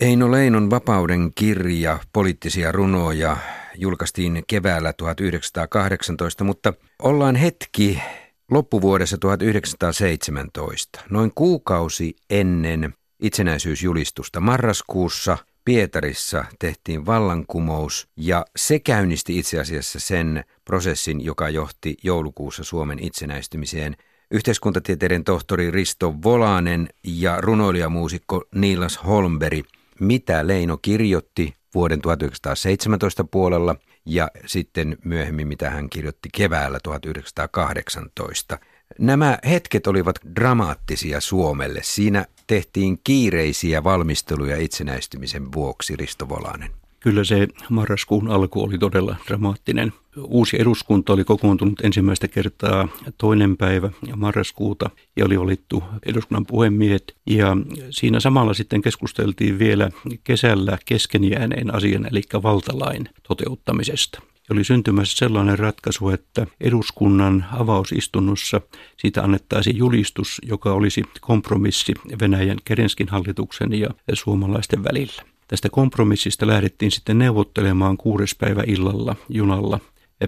Eino Leinon vapauden kirja, poliittisia runoja, julkaistiin keväällä 1918, mutta ollaan hetki loppuvuodessa 1917, noin kuukausi ennen itsenäisyysjulistusta marraskuussa Pietarissa tehtiin vallankumous ja se käynnisti itse asiassa sen prosessin, joka johti joulukuussa Suomen itsenäistymiseen. Yhteiskuntatieteiden tohtori Risto Volanen ja runoilijamuusikko Niilas Holmberg mitä Leino kirjoitti vuoden 1917 puolella ja sitten myöhemmin mitä hän kirjoitti keväällä 1918. Nämä hetket olivat dramaattisia Suomelle. Siinä tehtiin kiireisiä valmisteluja itsenäistymisen vuoksi, Risto Volanen. Kyllä se marraskuun alku oli todella dramaattinen. Uusi eduskunta oli kokoontunut ensimmäistä kertaa toinen päivä marraskuuta ja oli valittu eduskunnan puhemiehet. Ja siinä samalla sitten keskusteltiin vielä kesällä kesken jääneen asian, eli valtalain toteuttamisesta oli syntymässä sellainen ratkaisu, että eduskunnan avausistunnossa siitä annettaisiin julistus, joka olisi kompromissi Venäjän Kerenskin hallituksen ja suomalaisten välillä. Tästä kompromissista lähdettiin sitten neuvottelemaan kuudes päivä illalla junalla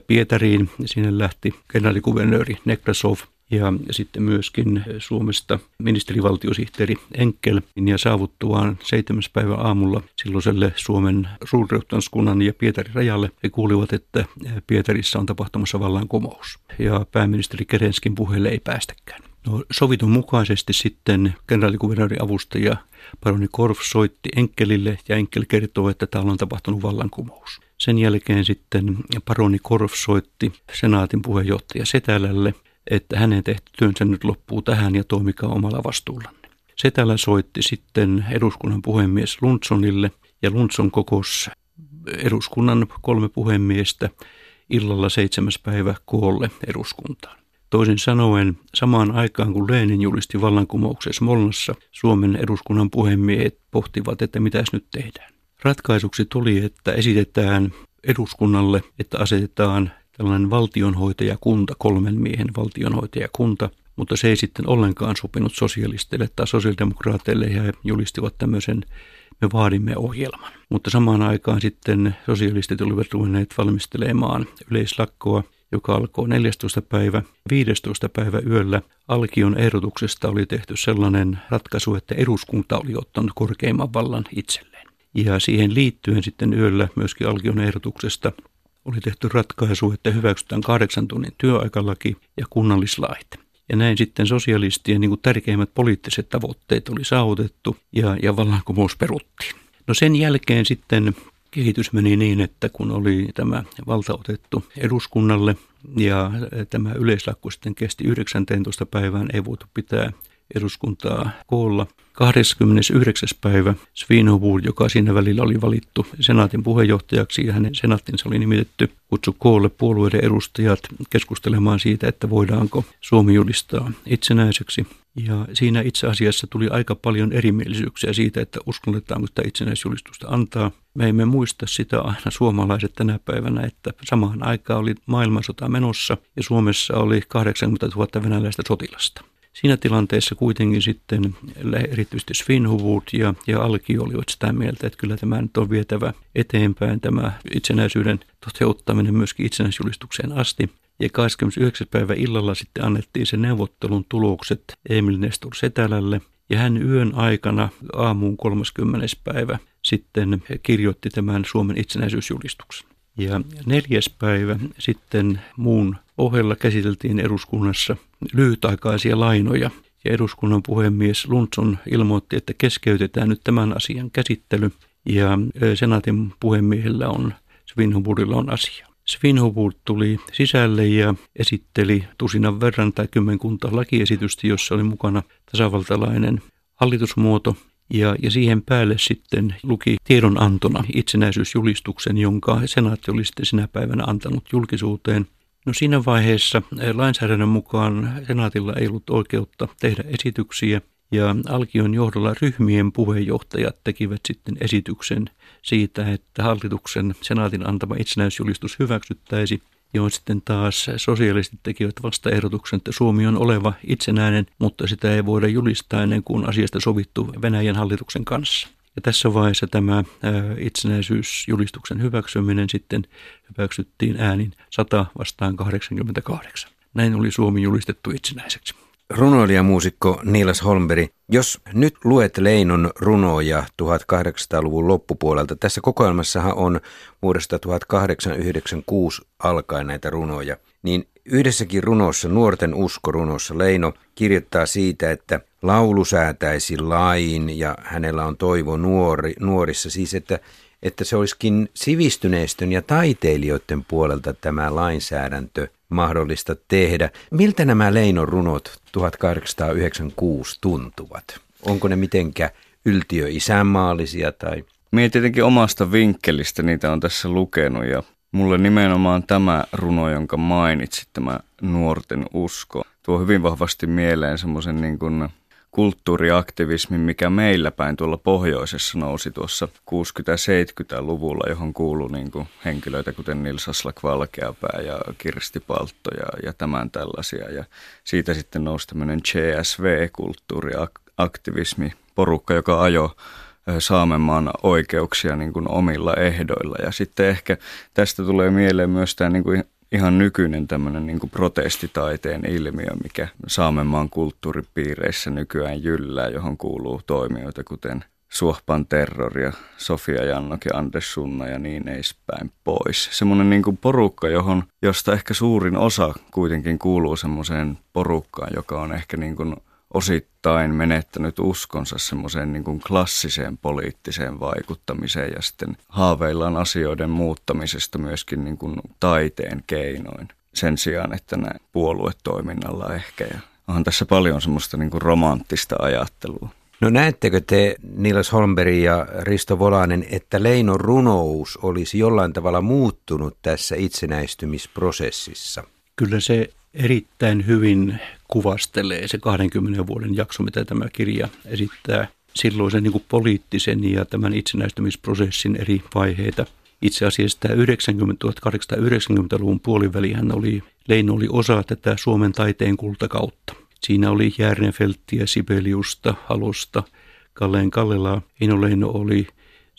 Pietariin. Sinne lähti kenraalikuvernööri Nekrasov ja sitten myöskin Suomesta ministerivaltiosihteeri Enkel ja saavuttuaan seitsemäs päivä aamulla silloiselle Suomen suurreuhtanskunnan ja Pietarin rajalle he kuulivat, että Pietarissa on tapahtumassa vallankumous ja pääministeri Kerenskin puheelle ei päästäkään. No, sovitun mukaisesti sitten kenraalikuvernööri avustaja Paroni Korf soitti Enkelille ja Enkel kertoo, että täällä on tapahtunut vallankumous. Sen jälkeen sitten paroni Korf soitti senaatin puheenjohtaja Setälälle, että hänen tehty työnsä nyt loppuu tähän ja toimikaa omalla vastuullanne. Setälä soitti sitten eduskunnan puhemies Lundsonille ja Lundson kokos eduskunnan kolme puhemiestä illalla seitsemäs päivä koolle eduskuntaan. Toisin sanoen, samaan aikaan kun Lenin julisti vallankumouksen Smolnassa, Suomen eduskunnan puhemiehet pohtivat, että mitäs nyt tehdään. Ratkaisuksi tuli, että esitetään eduskunnalle, että asetetaan tällainen valtionhoitajakunta, kolmen miehen valtionhoitajakunta, mutta se ei sitten ollenkaan sopinut sosialisteille tai sosiaalidemokraateille ja he julistivat tämmöisen me vaadimme ohjelman. Mutta samaan aikaan sitten sosialistit olivat ruvenneet valmistelemaan yleislakkoa joka alkoi 14. päivä. 15. päivä yöllä Alkion ehdotuksesta oli tehty sellainen ratkaisu, että eduskunta oli ottanut korkeimman vallan itselleen. Ja siihen liittyen sitten yöllä myöskin Alkion ehdotuksesta oli tehty ratkaisu, että hyväksytään kahdeksan tunnin työaikalaki ja kunnallislait. Ja näin sitten sosialistien niin kuin tärkeimmät poliittiset tavoitteet oli saavutettu ja, ja vallankumous peruttiin. No sen jälkeen sitten kehitys meni niin, että kun oli tämä valta otettu eduskunnalle ja tämä yleislakko sitten kesti 19. päivään, ei voitu pitää eduskuntaa koolla. 29. päivä Svinhuvud, joka siinä välillä oli valittu senaatin puheenjohtajaksi ja hänen senaattinsa oli nimitetty, kutsu koolle puolueiden edustajat keskustelemaan siitä, että voidaanko Suomi julistaa itsenäiseksi. Ja siinä itse asiassa tuli aika paljon erimielisyyksiä siitä, että uskalletaanko sitä itsenäisjulistusta antaa. Me emme muista sitä aina suomalaiset tänä päivänä, että samaan aikaan oli maailmansota menossa ja Suomessa oli 80 000 venäläistä sotilasta. Siinä tilanteessa kuitenkin sitten erityisesti Svinhuvud ja, ja Alki olivat sitä mieltä, että kyllä tämä nyt on vietävä eteenpäin tämä itsenäisyyden toteuttaminen myöskin itsenäisjulistukseen asti. Ja 29. päivä illalla sitten annettiin se neuvottelun tulokset Emil Nestor Setälälle. Ja hän yön aikana aamuun 30. päivä sitten kirjoitti tämän Suomen itsenäisyysjulistuksen. Ja neljäs päivä sitten muun ohella käsiteltiin eduskunnassa lyhytaikaisia lainoja. Ja eduskunnan puhemies Luntson ilmoitti, että keskeytetään nyt tämän asian käsittely. Ja senaatin puhemiehellä on, Svinhubudilla on asia. Svinhubud tuli sisälle ja esitteli tusinan verran tai kymmenkunta lakiesitystä, jossa oli mukana tasavaltalainen hallitusmuoto ja, ja siihen päälle sitten luki tiedonantona itsenäisyysjulistuksen, jonka senaatti oli sitten sinä päivänä antanut julkisuuteen. No siinä vaiheessa eh, lainsäädännön mukaan senaatilla ei ollut oikeutta tehdä esityksiä ja Alkion johdolla ryhmien puheenjohtajat tekivät sitten esityksen siitä, että hallituksen senaatin antama itsenäisjulistus hyväksyttäisi johon sitten taas sosialistit tekivät vastaehdotuksen, että Suomi on oleva itsenäinen, mutta sitä ei voida julistaa ennen kuin asiasta sovittu Venäjän hallituksen kanssa. Ja tässä vaiheessa tämä itsenäisyysjulistuksen hyväksyminen sitten hyväksyttiin äänin 100 vastaan 88. Näin oli Suomi julistettu itsenäiseksi. Runoilijamuusikko Niilas Holmberg, jos nyt luet Leinon runoja 1800-luvun loppupuolelta, tässä kokoelmassahan on vuodesta 1896 alkaen näitä runoja, niin yhdessäkin runossa, nuorten uskorunossa, Leino kirjoittaa siitä, että laulu säätäisi lain ja hänellä on toivo nuori, nuorissa, siis että, että se olisikin sivistyneistön ja taiteilijoiden puolelta tämä lainsäädäntö mahdollista tehdä. Miltä nämä Leinon runot 1896 tuntuvat? Onko ne mitenkä yltiö-isänmaallisia tai... Mie tietenkin omasta vinkkelistä niitä on tässä lukenut ja mulle nimenomaan tämä runo, jonka mainitsit, tämä nuorten usko, tuo hyvin vahvasti mieleen semmoisen niin kuin kulttuuriaktivismin, mikä meillä päin tuolla pohjoisessa nousi tuossa 60-70-luvulla, johon kuului niin kuin henkilöitä kuten Nils Aslak Valkeapää ja Kirsti Paltto ja, ja tämän tällaisia. Ja siitä sitten nousi tämmöinen CSV-kulttuuriaktivismi, porukka, joka ajoi Saamenmaan oikeuksia niin kuin omilla ehdoilla. Ja sitten ehkä tästä tulee mieleen myös tämä niin kuin ihan nykyinen tämmöinen niin kuin protestitaiteen ilmiö, mikä Saamenmaan kulttuuripiireissä nykyään jyllää, johon kuuluu toimijoita kuten Suohpan terror ja Sofia Jannok ja Anders Sunna ja niin edespäin pois. Semmoinen niin porukka, johon, josta ehkä suurin osa kuitenkin kuuluu semmoiseen porukkaan, joka on ehkä niin kuin osittain menettänyt uskonsa semmoiseen niin kuin klassiseen poliittiseen vaikuttamiseen ja sitten haaveillaan asioiden muuttamisesta myöskin niin kuin taiteen keinoin sen sijaan, että näin puoluetoiminnalla ehkä. Ja onhan tässä paljon semmoista niin kuin romanttista ajattelua. No näettekö te, Nilas Holmberg ja Risto Volanen, että Leinon runous olisi jollain tavalla muuttunut tässä itsenäistymisprosessissa? Kyllä se erittäin hyvin kuvastelee se 20 vuoden jakso, mitä tämä kirja esittää silloisen niin poliittisen ja tämän itsenäistymisprosessin eri vaiheita. Itse asiassa tämä 90, 1890-luvun puolivälihän oli, Leino oli osa tätä Suomen taiteen kultakautta. Siinä oli Järnefelttiä, Sibeliusta, Halosta, Kalleen Kallelaa. Eino Leino oli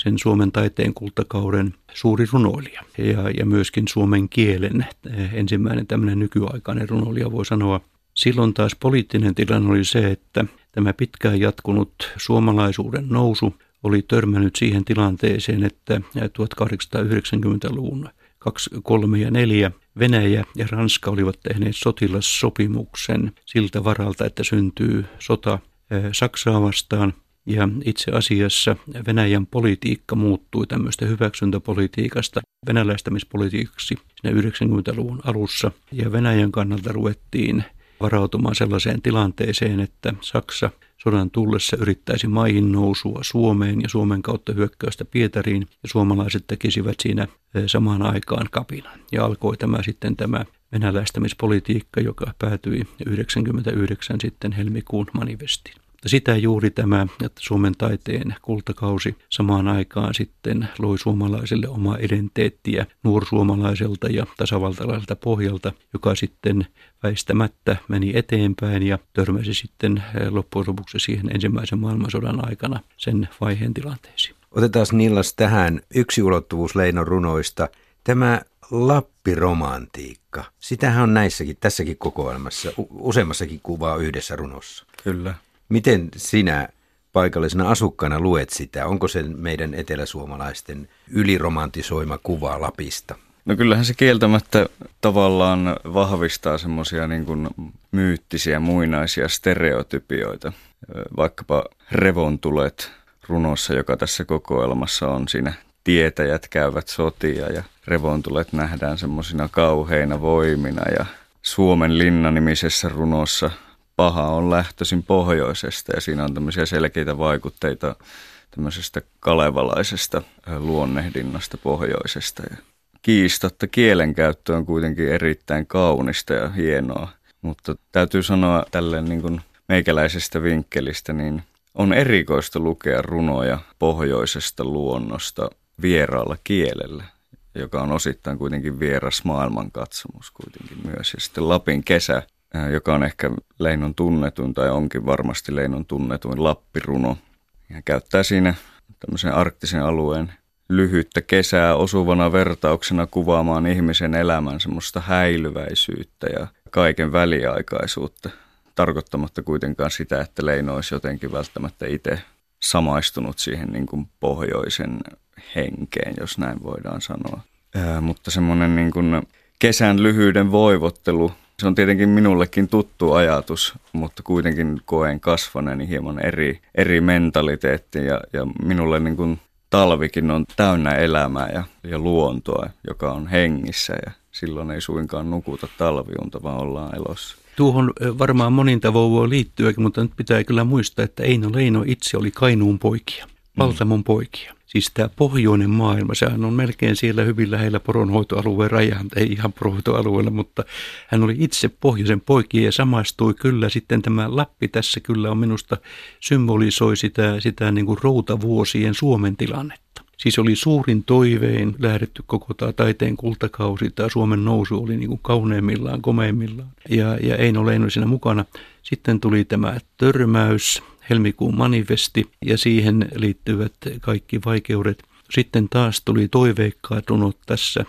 sen Suomen taiteen kultakauden suuri runoilija ja, ja myöskin suomen kielen eh, ensimmäinen tämmöinen nykyaikainen runoilija voi sanoa. Silloin taas poliittinen tilanne oli se, että tämä pitkään jatkunut suomalaisuuden nousu oli törmännyt siihen tilanteeseen, että 1890-luvun 2, 3 ja 4 Venäjä ja Ranska olivat tehneet sotilassopimuksen siltä varalta, että syntyy sota eh, Saksaa vastaan – ja itse asiassa Venäjän politiikka muuttui tämmöistä hyväksyntäpolitiikasta venäläistämispolitiikaksi siinä 90-luvun alussa. Ja Venäjän kannalta ruvettiin varautumaan sellaiseen tilanteeseen, että Saksa sodan tullessa yrittäisi maihin nousua Suomeen ja Suomen kautta hyökkäystä Pietariin ja suomalaiset tekisivät siinä eh, samaan aikaan kapinan. Ja alkoi tämä sitten tämä venäläistämispolitiikka, joka päätyi 99 sitten helmikuun manifestiin. Mutta sitä juuri tämä, että Suomen taiteen kultakausi samaan aikaan sitten loi suomalaiselle omaa identiteettiä nuorsuomalaiselta ja tasavaltalaiselta pohjalta, joka sitten väistämättä meni eteenpäin ja törmäsi sitten loppujen lopuksi siihen ensimmäisen maailmansodan aikana sen vaiheen tilanteisiin. Otetaan Nillas tähän yksi ulottuvuus Leinon runoista. Tämä Lappiromantiikka. Sitähän on näissäkin, tässäkin kokoelmassa, useammassakin kuvaa yhdessä runossa. Kyllä. Miten sinä paikallisena asukkaana luet sitä? Onko se meidän eteläsuomalaisten yliromantisoima kuva Lapista? No kyllähän se kieltämättä tavallaan vahvistaa semmoisia niin myyttisiä, muinaisia stereotypioita. Vaikkapa revontulet runossa, joka tässä kokoelmassa on siinä tietäjät käyvät sotia ja revontulet nähdään semmoisina kauheina voimina ja Suomen linna-nimisessä runossa paha on lähtöisin pohjoisesta ja siinä on tämmöisiä selkeitä vaikutteita tämmöisestä kalevalaisesta luonnehdinnasta pohjoisesta. Ja kiistatta kielenkäyttö on kuitenkin erittäin kaunista ja hienoa, mutta täytyy sanoa tälleen niin kuin meikäläisestä vinkkelistä, niin on erikoista lukea runoja pohjoisesta luonnosta vieraalla kielellä, joka on osittain kuitenkin vieras maailmankatsomus kuitenkin myös. Ja sitten Lapin kesä joka on ehkä Leinon tunnetuin tai onkin varmasti Leinon tunnetuin Lappiruno. Ja käyttää siinä tämmöisen arktisen alueen lyhyttä kesää osuvana vertauksena kuvaamaan ihmisen elämän semmoista häilyväisyyttä ja kaiken väliaikaisuutta, tarkoittamatta kuitenkaan sitä, että Leino olisi jotenkin välttämättä itse samaistunut siihen niin kuin pohjoisen henkeen, jos näin voidaan sanoa. Ää, mutta semmoinen niin kuin kesän lyhyyden voivottelu, se on tietenkin minullekin tuttu ajatus, mutta kuitenkin koen kasvaneeni hieman eri, eri mentaliteetti ja, ja minulle niin kuin talvikin on täynnä elämää ja, ja luontoa, joka on hengissä ja silloin ei suinkaan nukuta talviunta, vaan ollaan elossa. Tuohon varmaan monin tavoin voi liittyäkin, mutta nyt pitää kyllä muistaa, että Eino Leino itse oli Kainuun poikia, Valtamon poikia. Siis tämä pohjoinen maailma, sehän on melkein siellä hyvin lähellä poronhoitoalueen rajaa, ei ihan poronhoitoalueella, mutta hän oli itse pohjoisen poikia ja samastui kyllä sitten tämä Lappi tässä kyllä on minusta symbolisoi sitä, sitä niin kuin routavuosien Suomen tilannetta. Siis oli suurin toivein lähdetty koko tämä taiteen kultakausi, tämä Suomen nousu oli niin kuin kauneimmillaan, komeimmillaan ja, ja Eino Leino siinä mukana. Sitten tuli tämä törmäys, helmikuun manifesti ja siihen liittyvät kaikki vaikeudet. Sitten taas tuli toiveikkaat runot tässä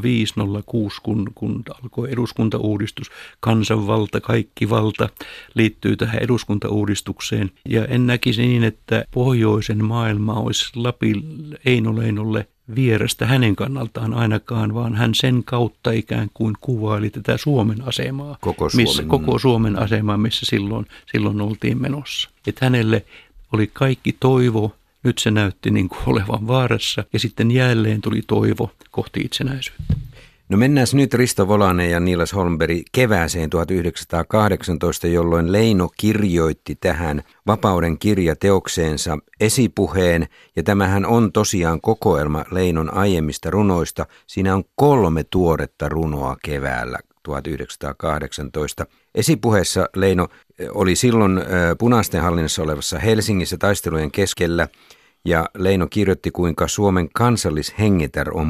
0506, kun, kun alkoi eduskuntauudistus. Kansanvalta, kaikki valta liittyy tähän eduskuntauudistukseen. Ja en näkisi niin, että pohjoisen maailma olisi Lapin Einoleinolle vierestä hänen kannaltaan ainakaan, vaan hän sen kautta ikään kuin kuvaili tätä Suomen asemaa. Koko Suomen. Missä, koko Suomen asemaa, missä silloin, silloin oltiin menossa. Että hänelle oli kaikki toivo, nyt se näytti niin kuin olevan vaarassa ja sitten jälleen tuli toivo kohti itsenäisyyttä. No mennään nyt Risto Volanen ja Niilas Holmberg kevääseen 1918, jolloin Leino kirjoitti tähän Vapauden kirja teokseensa esipuheen, ja tämähän on tosiaan kokoelma Leinon aiemmista runoista. Siinä on kolme tuoretta runoa keväällä 1918. Esipuheessa Leino eh, oli silloin eh, punaisten hallinnassa olevassa Helsingissä taistelujen keskellä, ja Leino kirjoitti, kuinka Suomen kansallishengetär on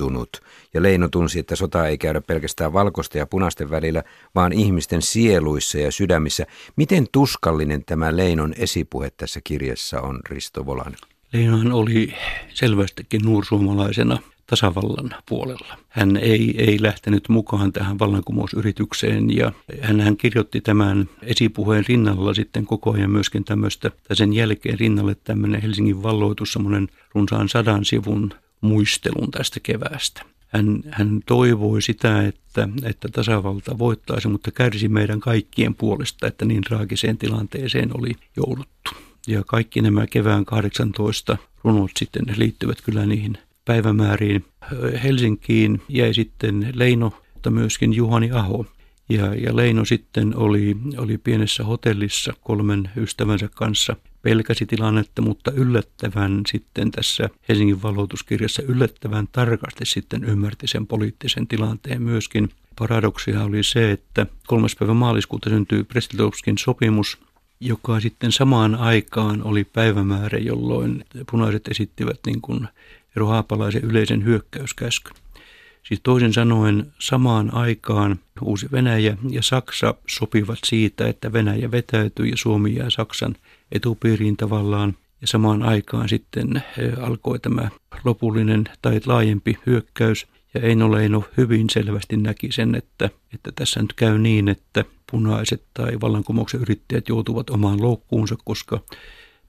muuttunut. Ja Leino tunsi, että sota ei käydä pelkästään valkoisten ja punaisten välillä, vaan ihmisten sieluissa ja sydämissä. Miten tuskallinen tämä Leinon esipuhe tässä kirjassa on, Risto Volanen? Leinohan oli selvästikin nuursuomalaisena tasavallan puolella. Hän ei, ei lähtenyt mukaan tähän vallankumousyritykseen ja hän kirjoitti tämän esipuheen rinnalla sitten koko ajan myöskin tämmöistä, tai sen jälkeen rinnalle tämmöinen Helsingin valloitus, semmoinen runsaan sadan sivun muistelun tästä keväästä. Hän, hän toivoi sitä, että, että tasavalta voittaisi, mutta kärsi meidän kaikkien puolesta, että niin traagiseen tilanteeseen oli jouduttu. Ja kaikki nämä kevään 18 runot sitten liittyvät kyllä niihin päivämääriin. Helsinkiin jäi sitten Leino, mutta myöskin Juhani Aho. Ja, ja Leino sitten oli, oli pienessä hotellissa kolmen ystävänsä kanssa. Pelkäsi tilannetta, mutta yllättävän sitten tässä Helsingin valotuskirjassa yllättävän tarkasti sitten ymmärti sen poliittisen tilanteen myöskin. Paradoksia oli se, että 3. päivä maaliskuuta syntyi Prestitovskin sopimus, joka sitten samaan aikaan oli päivämäärä, jolloin punaiset esittivät niin kuin Eero Haapalaisen yleisen hyökkäyskäskyn. Siis toisin sanoen samaan aikaan Uusi Venäjä ja Saksa sopivat siitä, että Venäjä vetäytyy ja Suomi jää Saksan etupiiriin tavallaan. Ja samaan aikaan sitten eh, alkoi tämä lopullinen tai laajempi hyökkäys. Ja Eino Leino hyvin selvästi näki sen, että, että tässä nyt käy niin, että punaiset tai vallankumouksen yrittäjät joutuvat omaan loukkuunsa, koska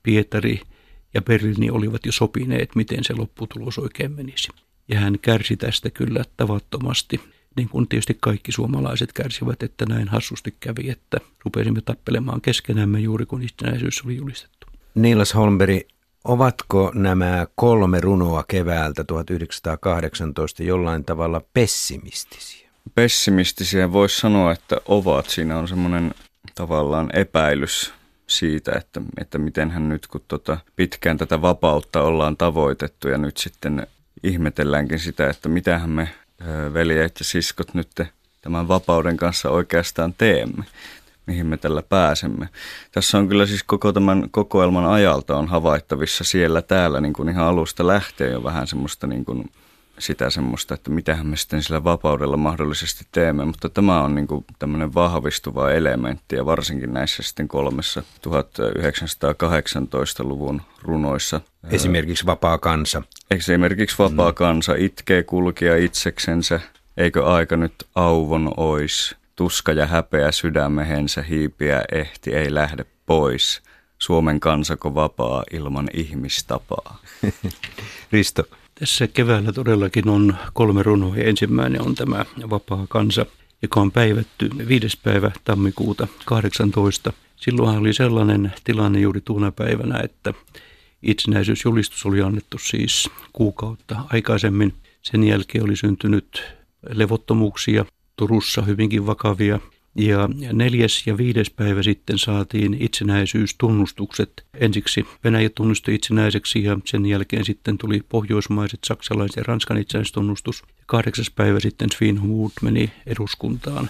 Pietari – ja Berliini olivat jo sopineet, miten se lopputulos oikein menisi. Ja hän kärsi tästä kyllä tavattomasti, niin kuin tietysti kaikki suomalaiset kärsivät, että näin hassusti kävi, että rupesimme tappelemaan keskenämme juuri kun itsenäisyys oli julistettu. Niilas Holmberg, ovatko nämä kolme runoa keväältä 1918 jollain tavalla pessimistisiä? Pessimistisiä voisi sanoa, että ovat. Siinä on semmoinen tavallaan epäilys siitä, että, että miten hän nyt, kun tota pitkään tätä vapautta ollaan tavoitettu ja nyt sitten ihmetelläänkin sitä, että mitähän me veljeet ja siskot nyt tämän vapauden kanssa oikeastaan teemme, mihin me tällä pääsemme. Tässä on kyllä siis koko tämän kokoelman ajalta on havaittavissa siellä täällä niin kuin ihan alusta lähtee jo vähän semmoista niin kuin sitä semmoista, että mitähän me sitten sillä vapaudella mahdollisesti teemme, mutta tämä on niin kuin tämmöinen vahvistuva elementti ja varsinkin näissä sitten kolmessa 1918-luvun runoissa. Esimerkiksi vapaa kansa. Esimerkiksi vapaa kansa itkee kulkea itseksensä, eikö aika nyt auvon ois, tuska ja häpeä sydämehensä hiipiä ehti ei lähde pois. Suomen kansako vapaa ilman ihmistapaa. Risto. Tässä keväällä todellakin on kolme runoa. Ensimmäinen on tämä Vapaa kansa, joka on päivätty 5. päivä tammikuuta 18. Silloinhan oli sellainen tilanne juuri tuona päivänä, että itsenäisyysjulistus oli annettu siis kuukautta aikaisemmin. Sen jälkeen oli syntynyt levottomuuksia, Turussa hyvinkin vakavia ja neljäs ja viides päivä sitten saatiin itsenäisyystunnustukset. Ensiksi Venäjä tunnustui itsenäiseksi ja sen jälkeen sitten tuli pohjoismaiset, saksalaiset ja ranskan itsenäistunnustus. Kahdeksas päivä sitten Svinhumud meni eduskuntaan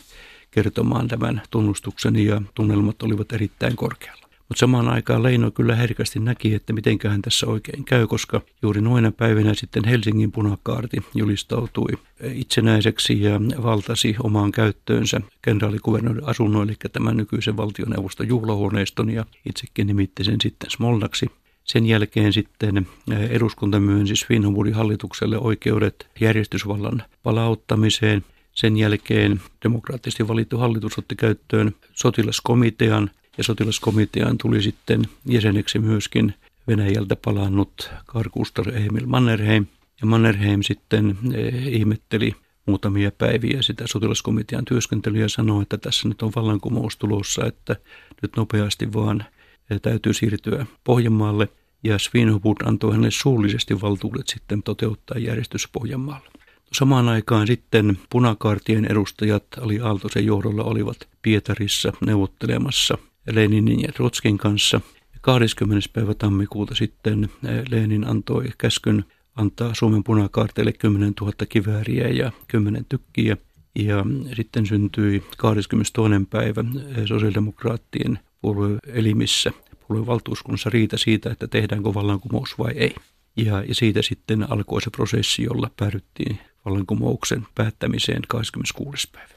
kertomaan tämän tunnustuksen ja tunnelmat olivat erittäin korkealla. Mutta samaan aikaan Leino kyllä herkästi näki, että mitenköhän tässä oikein käy, koska juuri noina päivinä sitten Helsingin punakaarti julistautui itsenäiseksi ja valtasi omaan käyttöönsä kenraalikuvernöörin asunnon, eli tämän nykyisen valtioneuvoston juhlahuoneiston ja itsekin nimitti sen sitten Smolnaksi. Sen jälkeen sitten eduskunta myönsi Svinhumudin hallitukselle oikeudet järjestysvallan palauttamiseen. Sen jälkeen demokraattisesti valittu hallitus otti käyttöön sotilaskomitean, ja sotilaskomiteaan tuli sitten jäseneksi myöskin Venäjältä palannut Karkustar Emil Mannerheim. Ja Mannerheim sitten eh, ihmetteli muutamia päiviä sitä sotilaskomitean työskentelyä ja sanoi, että tässä nyt on vallankumous tulossa, että nyt nopeasti vaan eh, täytyy siirtyä Pohjanmaalle. Ja Svinhubud antoi hänelle suullisesti valtuudet sitten toteuttaa järjestys Pohjanmaalla. Samaan aikaan sitten punakaartien edustajat Ali Aaltosen johdolla olivat Pietarissa neuvottelemassa Leninin ja Trotskin kanssa. 20. päivä tammikuuta sitten Lenin antoi käskyn antaa Suomen punakaarteille 10 000 kivääriä ja 10 tykkiä. Ja sitten syntyi 22. päivä sosiaalidemokraattien puolueelimissä, puolueen valtuuskunnassa riita siitä, että tehdäänkö vallankumous vai ei. Ja, ja siitä sitten alkoi se prosessi, jolla päädyttiin vallankumouksen päättämiseen 26. päivä.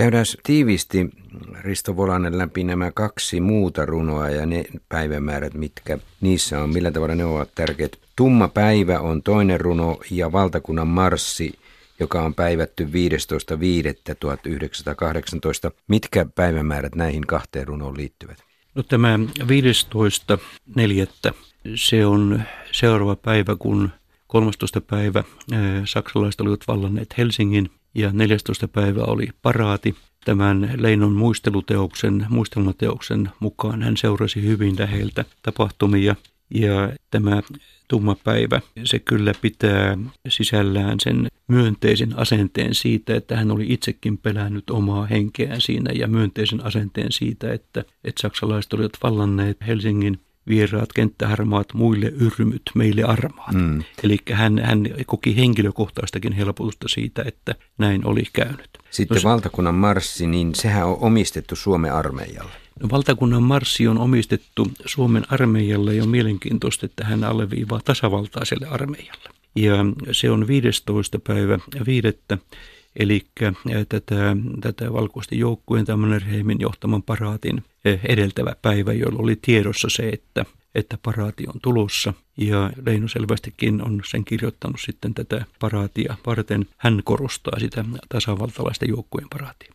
Käydään tiivisti Risto Volanen läpi nämä kaksi muuta runoa ja ne päivämäärät, mitkä niissä on, millä tavalla ne ovat tärkeät. Tumma päivä on toinen runo ja valtakunnan marssi, joka on päivätty 15.5.1918. Mitkä päivämäärät näihin kahteen runoon liittyvät? No tämä 15.4. se on seuraava päivä, kun 13. päivä saksalaiset olivat vallanneet Helsingin ja 14. päivä oli paraati. Tämän Leinon muisteluteoksen, muistelmateoksen mukaan hän seurasi hyvin läheltä tapahtumia ja tämä tumma päivä, se kyllä pitää sisällään sen myönteisen asenteen siitä, että hän oli itsekin pelännyt omaa henkeään siinä ja myönteisen asenteen siitä, että, että saksalaiset olivat vallanneet Helsingin vieraat kenttäharmaat muille yrmyt, meille armaat. Mm. Eli hän, hän koki henkilökohtaistakin helpotusta siitä, että näin oli käynyt. Sitten no, valtakunnan marssi, niin sehän on omistettu Suomen armeijalle. No, valtakunnan marssi on omistettu Suomen armeijalle ja on mielenkiintoista, että hän alleviivaa tasavaltaiselle armeijalle. Ja se on 15. päivä viidettä Eli tätä, tätä valkoisten joukkueen tämän Mannerheimin johtaman paraatin edeltävä päivä, jolloin oli tiedossa se, että, että paraati on tulossa. Ja Leino selvästikin on sen kirjoittanut sitten tätä paraatia varten. Hän korostaa sitä tasavaltalaista joukkueen paraatia.